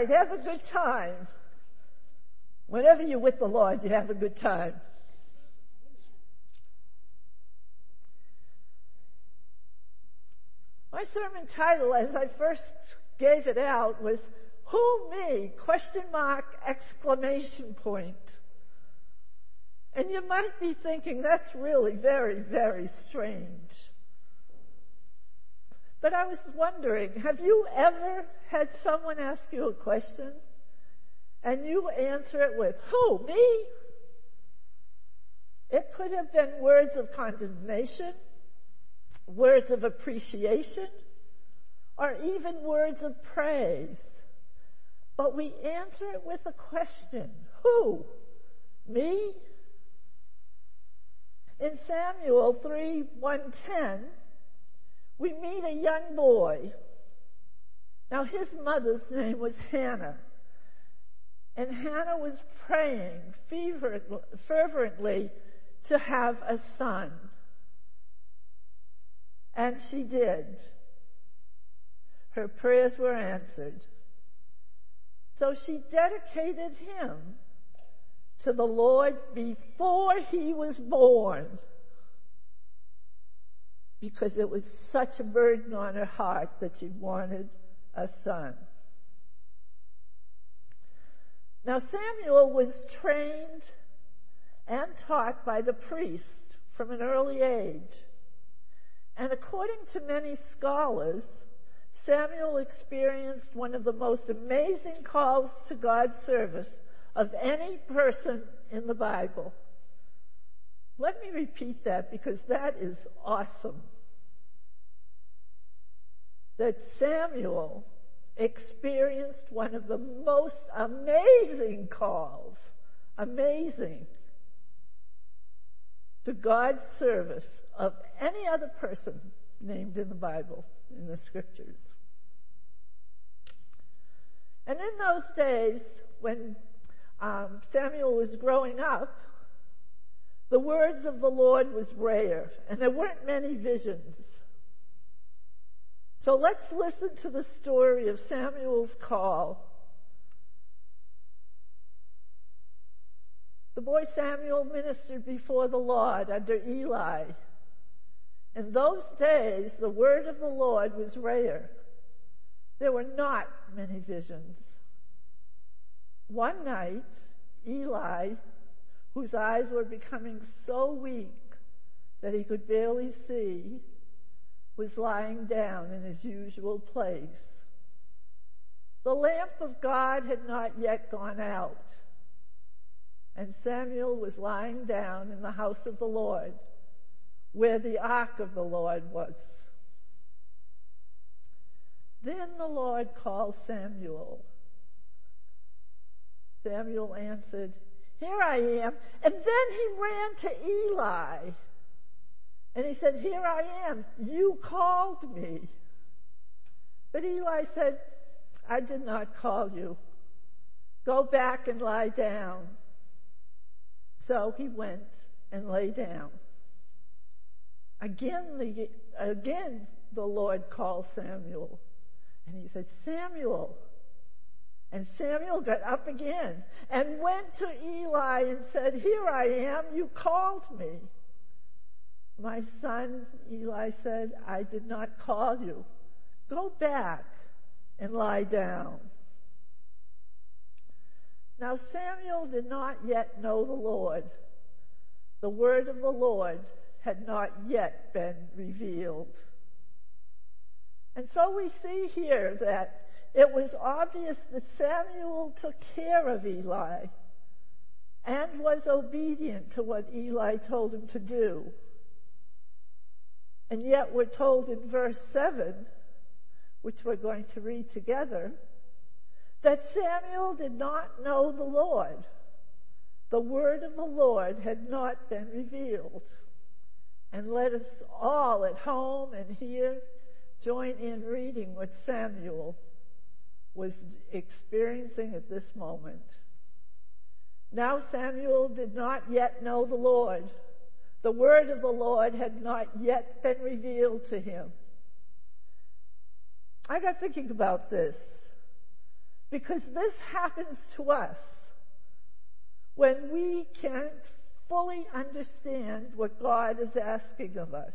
right, have a good time. Whenever you're with the Lord, you have a good time. My sermon title, as I first gave it out, was Who Me? Question mark, exclamation point. And you might be thinking that's really very, very strange. But I was wondering, have you ever had someone ask you a question and you answer it with, Who? Me? It could have been words of condemnation, words of appreciation, or even words of praise. But we answer it with a question Who? Me? In Samuel 3 110, we meet a young boy. Now, his mother's name was Hannah. And Hannah was praying fervently to have a son. And she did. Her prayers were answered. So she dedicated him to the Lord before he was born because it was such a burden on her heart that she wanted a son. Now, Samuel was trained and taught by the priests from an early age. And according to many scholars, Samuel experienced one of the most amazing calls to God's service of any person in the Bible. Let me repeat that because that is awesome. That Samuel experienced one of the most amazing calls, amazing, to God's service of any other person named in the Bible, in the scriptures. And in those days, when um, Samuel was growing up, the words of the Lord was rare, and there weren't many visions. So let's listen to the story of Samuel's call. The boy Samuel ministered before the Lord under Eli. In those days, the word of the Lord was rare. There were not many visions. One night, Eli, whose eyes were becoming so weak that he could barely see, was lying down in his usual place. The lamp of God had not yet gone out, and Samuel was lying down in the house of the Lord, where the ark of the Lord was. Then the Lord called Samuel. Samuel answered, Here I am. And then he ran to Eli. And he said, Here I am. You called me. But Eli said, I did not call you. Go back and lie down. So he went and lay down. Again, the, again, the Lord called Samuel. And he said, Samuel. And Samuel got up again and went to Eli and said, Here I am, you called me. My son, Eli said, I did not call you. Go back and lie down. Now Samuel did not yet know the Lord. The word of the Lord had not yet been revealed. And so we see here that it was obvious that Samuel took care of Eli and was obedient to what Eli told him to do. And yet we're told in verse 7, which we're going to read together, that Samuel did not know the Lord. The word of the Lord had not been revealed. And let us all at home and here join in reading with Samuel was experiencing at this moment. Now Samuel did not yet know the Lord. The word of the Lord had not yet been revealed to him. I got thinking about this. Because this happens to us when we can't fully understand what God is asking of us.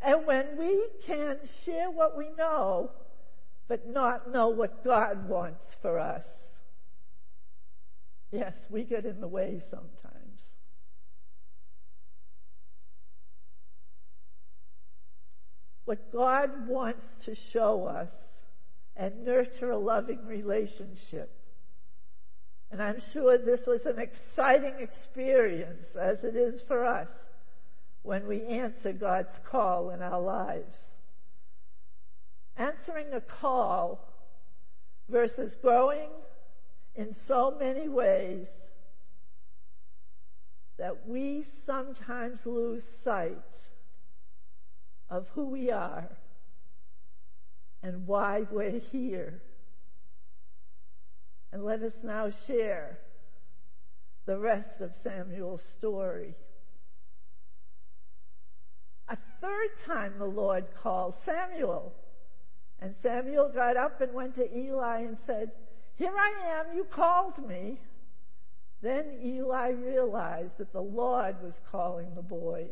And when we can share what we know, but not know what God wants for us. Yes, we get in the way sometimes. What God wants to show us and nurture a loving relationship. And I'm sure this was an exciting experience, as it is for us, when we answer God's call in our lives. Answering a call versus growing in so many ways that we sometimes lose sight of who we are and why we're here. And let us now share the rest of Samuel's story. A third time the Lord called Samuel. And Samuel got up and went to Eli and said, Here I am, you called me. Then Eli realized that the Lord was calling the boy.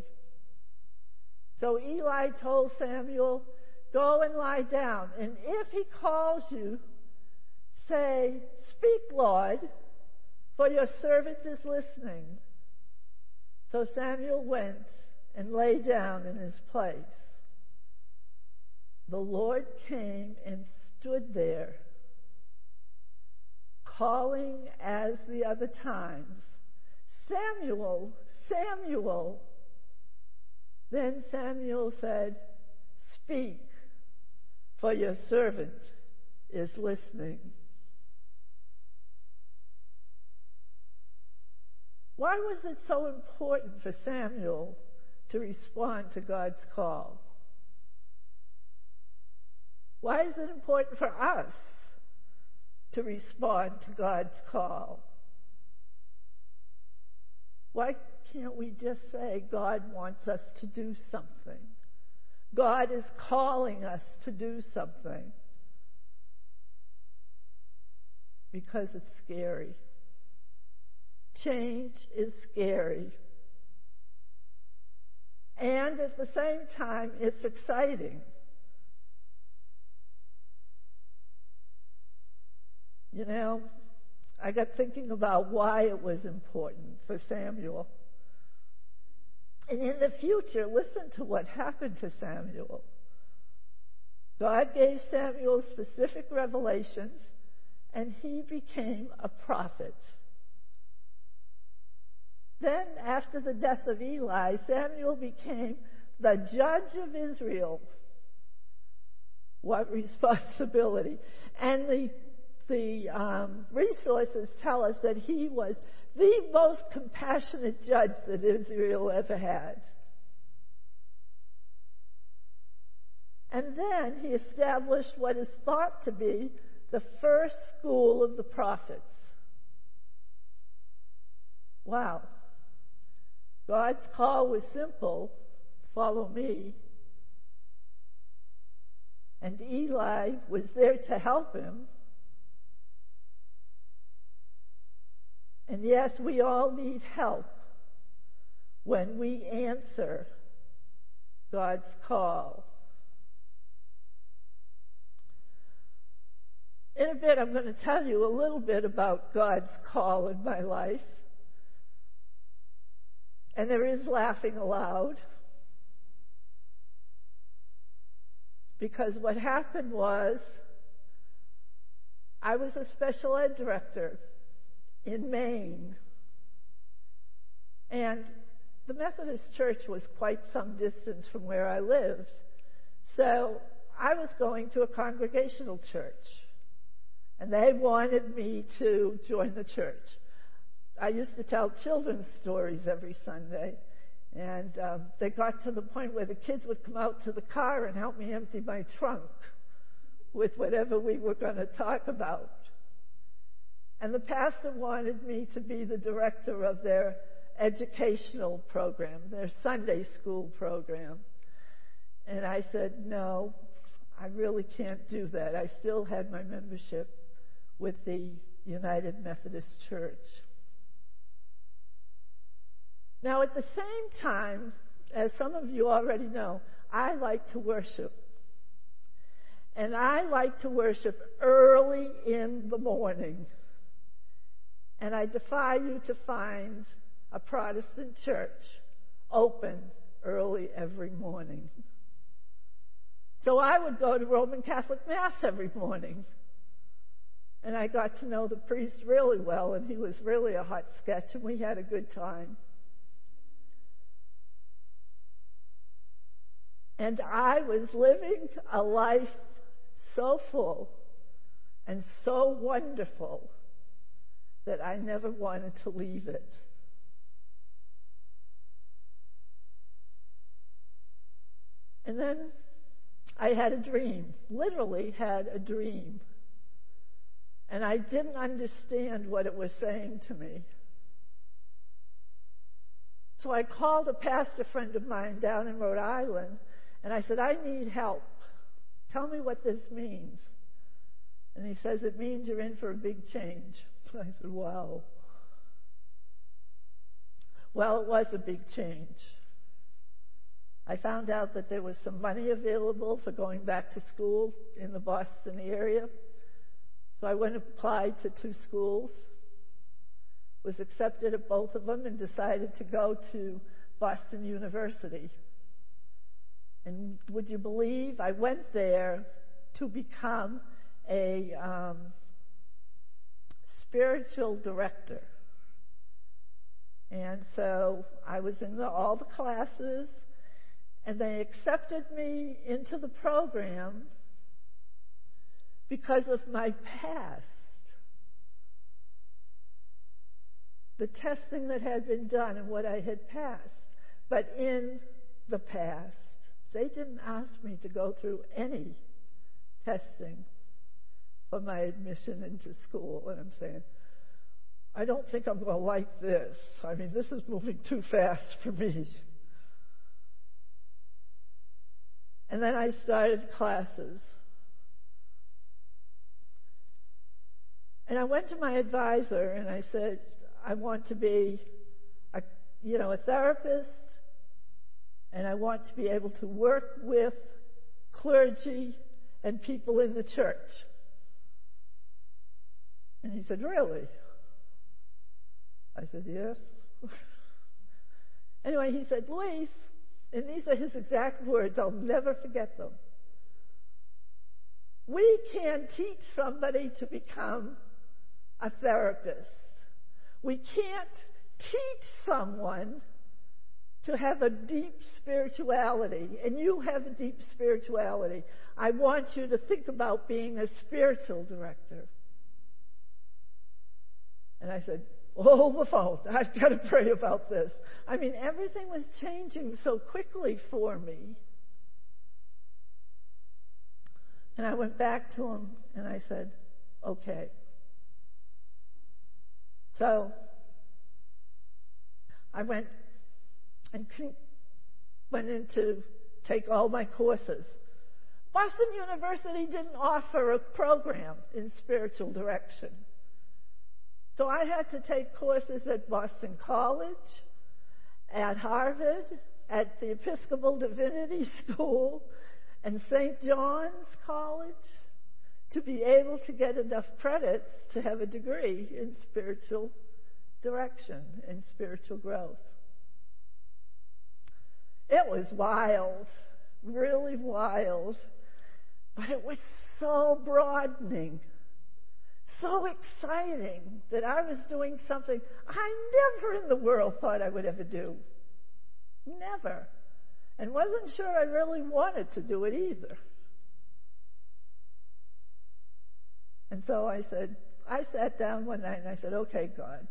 So Eli told Samuel, Go and lie down, and if he calls you, say, Speak, Lord, for your servant is listening. So Samuel went and lay down in his place. The Lord came and stood there, calling as the other times, Samuel, Samuel. Then Samuel said, Speak, for your servant is listening. Why was it so important for Samuel to respond to God's call? Why is it important for us to respond to God's call? Why can't we just say God wants us to do something? God is calling us to do something. Because it's scary. Change is scary. And at the same time, it's exciting. You know, I got thinking about why it was important for Samuel. And in the future, listen to what happened to Samuel. God gave Samuel specific revelations, and he became a prophet. Then, after the death of Eli, Samuel became the judge of Israel. What responsibility. And the, the um, resources tell us that he was the most compassionate judge that Israel ever had. And then he established what is thought to be the first school of the prophets. Wow. God's call was simple follow me. And Eli was there to help him. And yes, we all need help when we answer God's call. In a bit, I'm going to tell you a little bit about God's call in my life. And there is laughing aloud. Because what happened was, I was a special ed director in Maine. And the Methodist Church was quite some distance from where I lived. So I was going to a congregational church. And they wanted me to join the church. I used to tell children's stories every Sunday. And um, they got to the point where the kids would come out to the car and help me empty my trunk with whatever we were going to talk about. And the pastor wanted me to be the director of their educational program, their Sunday school program. And I said, no, I really can't do that. I still had my membership with the United Methodist Church. Now, at the same time, as some of you already know, I like to worship. And I like to worship early in the morning. And I defy you to find a Protestant church open early every morning. So I would go to Roman Catholic Mass every morning. And I got to know the priest really well, and he was really a hot sketch, and we had a good time. And I was living a life so full and so wonderful that I never wanted to leave it. And then I had a dream, literally had a dream. And I didn't understand what it was saying to me. So I called a pastor friend of mine down in Rhode Island and I said, I need help. Tell me what this means. And he says, It means you're in for a big change. I said, Wow. Well, it was a big change. I found out that there was some money available for going back to school in the Boston area. So I went and applied to two schools, was accepted at both of them, and decided to go to Boston University. And would you believe I went there to become a um, spiritual director. And so I was in the, all the classes, and they accepted me into the program because of my past. The testing that had been done and what I had passed. But in the past, they didn't ask me to go through any testing for my admission into school. And I'm saying, I don't think I'm going to like this. I mean, this is moving too fast for me. And then I started classes. And I went to my advisor and I said, I want to be a, you know, a therapist and I want to be able to work with clergy and people in the church. And he said, Really? I said, Yes. anyway, he said, Louise, and these are his exact words, I'll never forget them. We can teach somebody to become a therapist. We can't teach someone to have a deep spirituality, and you have a deep spirituality. I want you to think about being a spiritual director. And I said, oh, the phone. I've got to pray about this. I mean, everything was changing so quickly for me. And I went back to him and I said, okay. So I went and went in to take all my courses. Boston University didn't offer a program in spiritual direction. So I had to take courses at Boston College, at Harvard, at the Episcopal Divinity School, and St. John's College to be able to get enough credits to have a degree in spiritual direction and spiritual growth. It was wild, really wild, but it was so broadening so exciting that I was doing something I never in the world thought I would ever do. Never. And wasn't sure I really wanted to do it either. And so I said, I sat down one night and I said, okay, God,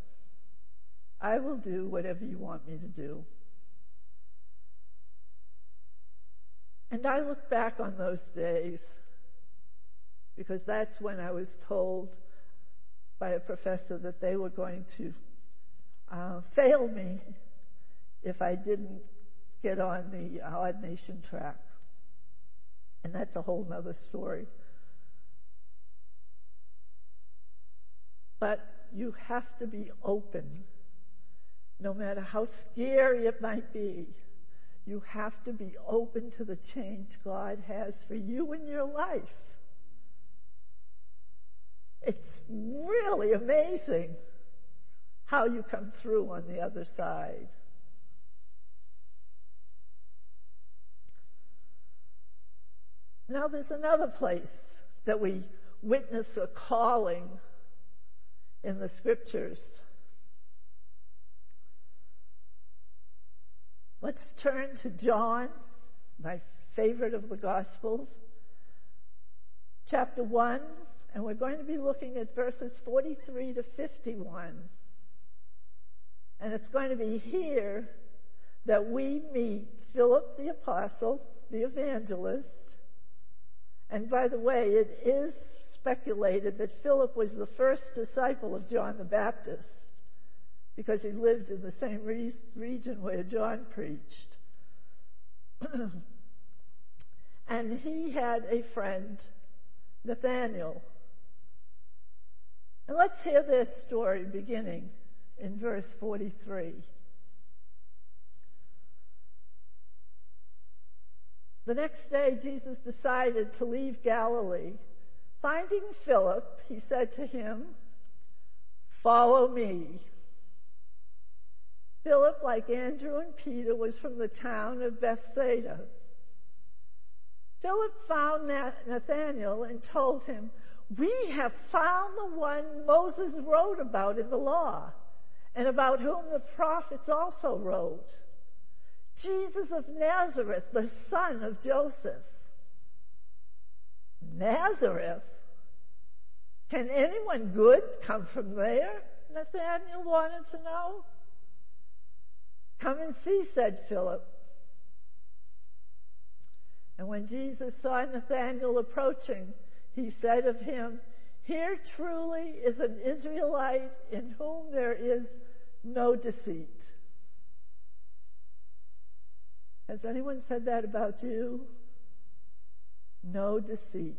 I will do whatever you want me to do. And I look back on those days because that's when I was told by a professor that they were going to uh, fail me if I didn't get on the ordination track. And that's a whole other story. But you have to be open. No matter how scary it might be, you have to be open to the change God has for you in your life. It's really amazing how you come through on the other side. Now, there's another place that we witness a calling in the scriptures. Let's turn to John, my favorite of the Gospels, chapter 1, and we're going to be looking at verses 43 to 51. And it's going to be here that we meet Philip the Apostle, the evangelist. And by the way, it is speculated that Philip was the first disciple of John the Baptist because he lived in the same re- region where John preached. and he had a friend, Nathanael. And let's hear their story beginning in verse 43. The next day, Jesus decided to leave Galilee. Finding Philip, he said to him, Follow me. Philip, like Andrew and Peter, was from the town of Bethsaida. Philip found Nathanael and told him, We have found the one Moses wrote about in the law, and about whom the prophets also wrote. Jesus of Nazareth, the son of Joseph. Nazareth? Can anyone good come from there? Nathanael wanted to know. Come and see, said Philip. And when Jesus saw Nathanael approaching, he said of him, Here truly is an Israelite in whom there is no deceit. Has anyone said that about you? No deceit.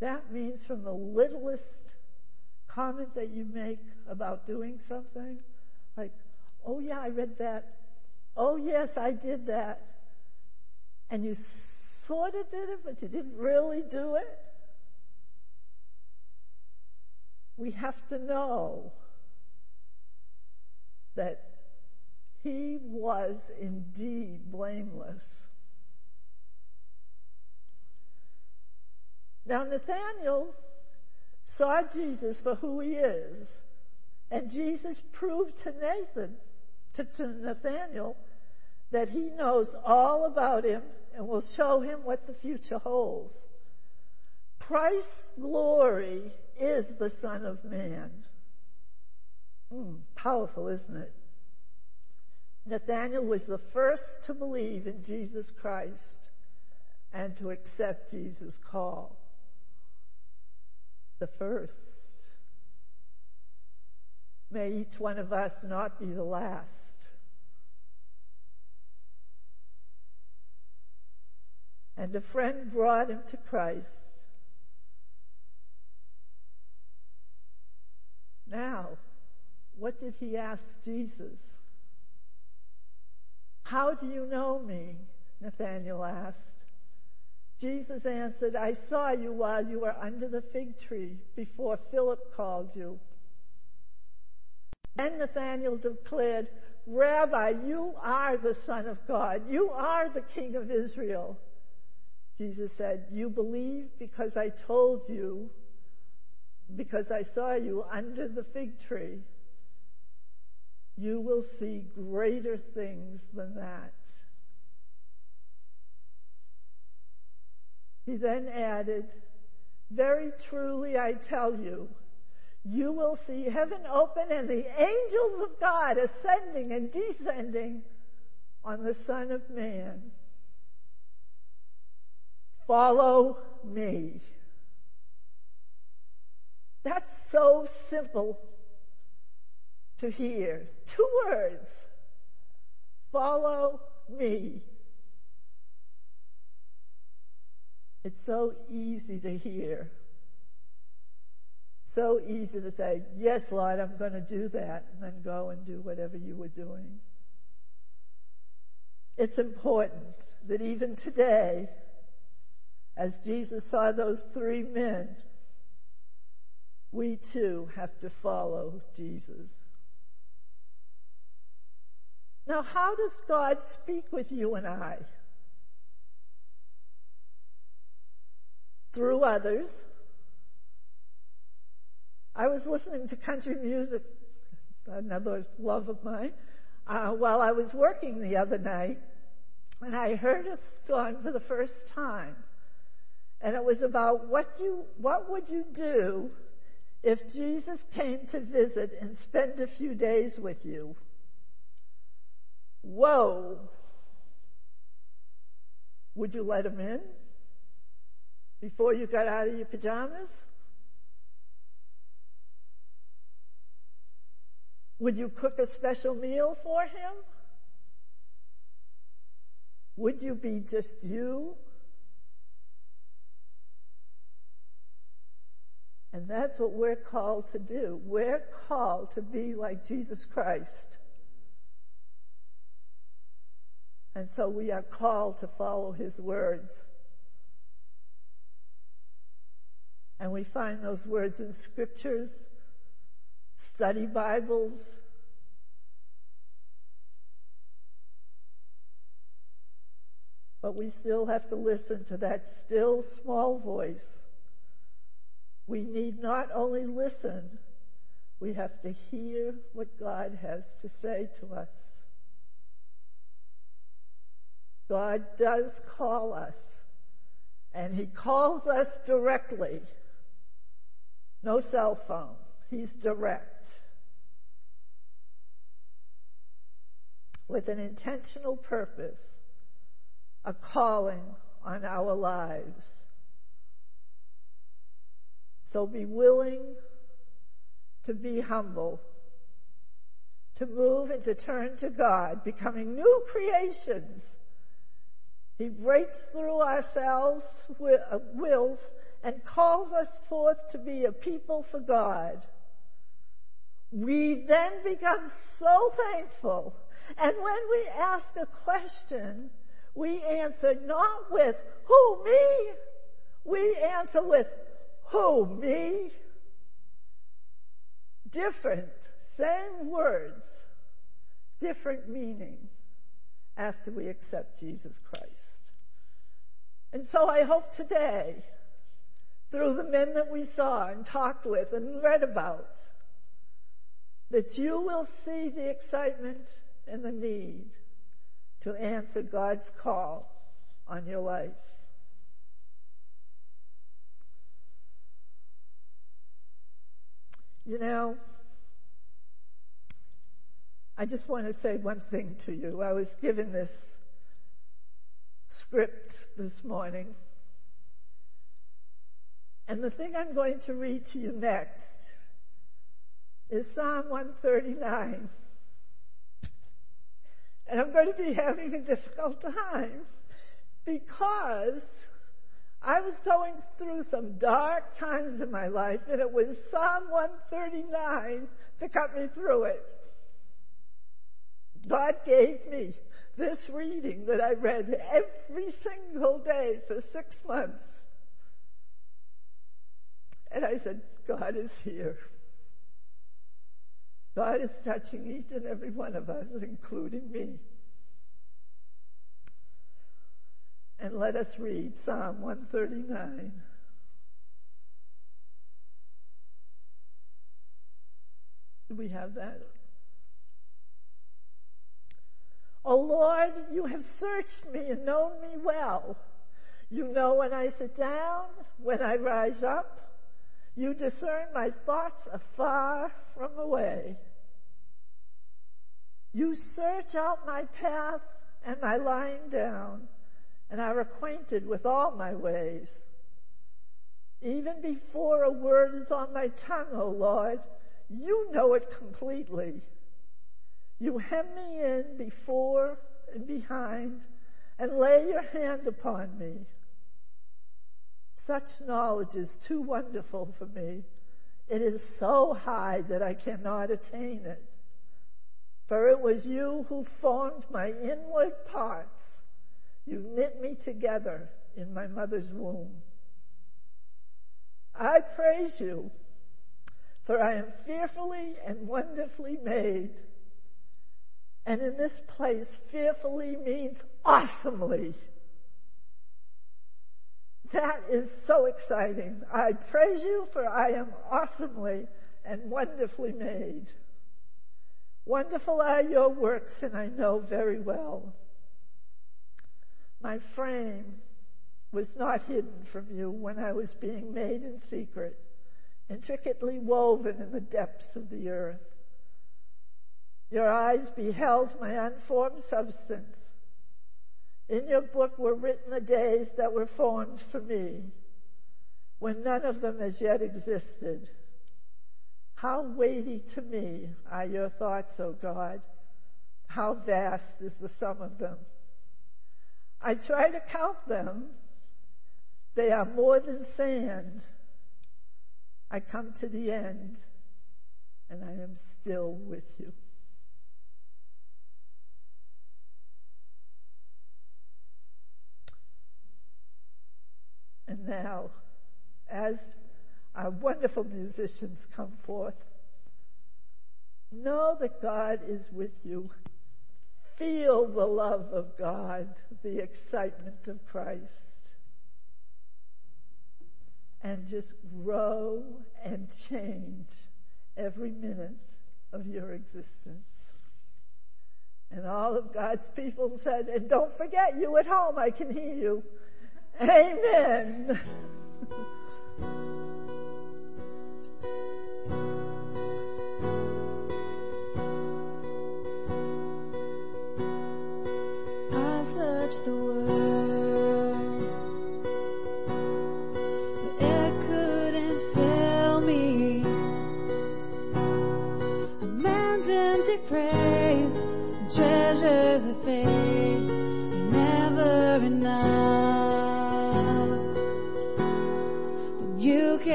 That means from the littlest comment that you make about doing something, like, Oh, yeah, I read that. Oh, yes, I did that. And you sort of did it, but you didn't really do it. We have to know that he was indeed blameless. Now, Nathanael saw Jesus for who he is, and Jesus proved to Nathan to, to Nathanael that he knows all about him and will show him what the future holds. Christ's glory is the Son of Man. Mm, powerful, isn't it? Nathanael was the first to believe in Jesus Christ and to accept Jesus' call. The first. May each one of us not be the last. And a friend brought him to Christ. Now, what did he ask Jesus? How do you know me? Nathanael asked. Jesus answered, I saw you while you were under the fig tree before Philip called you. Then Nathanael declared, Rabbi, you are the Son of God. You are the King of Israel. Jesus said, You believe because I told you, because I saw you under the fig tree. You will see greater things than that. He then added, Very truly I tell you, you will see heaven open and the angels of God ascending and descending on the Son of Man. Follow me. That's so simple to hear. Two words. Follow me. It's so easy to hear. so easy to say, Yes, Lord, I'm going to do that, and then go and do whatever you were doing. It's important that even today, as Jesus saw those three men, we too have to follow Jesus. Now, how does God speak with you and I? Through others. I was listening to country music, another love of mine, uh, while I was working the other night, and I heard a song for the first time. And it was about what you, what would you do if Jesus came to visit and spend a few days with you? Whoa! Would you let him in before you got out of your pajamas? Would you cook a special meal for him? Would you be just you? And that's what we're called to do. We're called to be like Jesus Christ. And so we are called to follow his words. And we find those words in scriptures, study Bibles. But we still have to listen to that still small voice. We need not only listen, we have to hear what God has to say to us. God does call us, and He calls us directly. No cell phone. He's direct. With an intentional purpose, a calling on our lives. So be willing to be humble, to move and to turn to God, becoming new creations he breaks through ourselves uh, wills and calls us forth to be a people for God. We then become so thankful. And when we ask a question, we answer not with, who, me? We answer with, who, me? Different, same words, different meanings after we accept Jesus Christ. And so I hope today, through the men that we saw and talked with and read about, that you will see the excitement and the need to answer God's call on your life. You know, I just want to say one thing to you. I was given this script this morning. And the thing I'm going to read to you next is Psalm 139. And I'm going to be having a difficult time because I was going through some dark times in my life, and it was Psalm 139 that got me through it. God gave me this reading that I read every single day for six months. And I said, God is here. God is touching each and every one of us, including me. And let us read Psalm 139. Do we have that? O Lord, you have searched me and known me well. You know when I sit down, when I rise up. You discern my thoughts afar from away. You search out my path and my lying down, and are acquainted with all my ways. Even before a word is on my tongue, O Lord, you know it completely. You hem me in before and behind and lay your hand upon me. Such knowledge is too wonderful for me. It is so high that I cannot attain it. For it was you who formed my inward parts. You knit me together in my mother's womb. I praise you, for I am fearfully and wonderfully made. And in this place, fearfully means awesomely. That is so exciting. I praise you, for I am awesomely and wonderfully made. Wonderful are your works, and I know very well. My frame was not hidden from you when I was being made in secret, intricately woven in the depths of the earth. Your eyes beheld my unformed substance. In your book were written the days that were formed for me, when none of them as yet existed. How weighty to me are your thoughts, O God. How vast is the sum of them. I try to count them. They are more than sand. I come to the end, and I am still with you. And now, as our wonderful musicians come forth, know that God is with you. Feel the love of God, the excitement of Christ. And just grow and change every minute of your existence. And all of God's people said, and don't forget, you at home, I can hear you. Amen.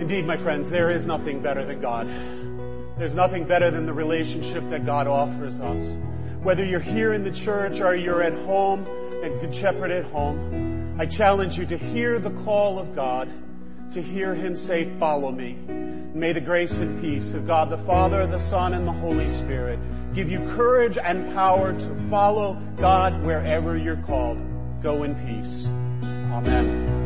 Indeed, my friends, there is nothing better than God. There's nothing better than the relationship that God offers us. Whether you're here in the church or you're at home and Good Shepherd at home, I challenge you to hear the call of God to hear Him say, Follow me. May the grace and peace of God the Father, the Son, and the Holy Spirit give you courage and power to follow God wherever you're called. Go in peace. Amen.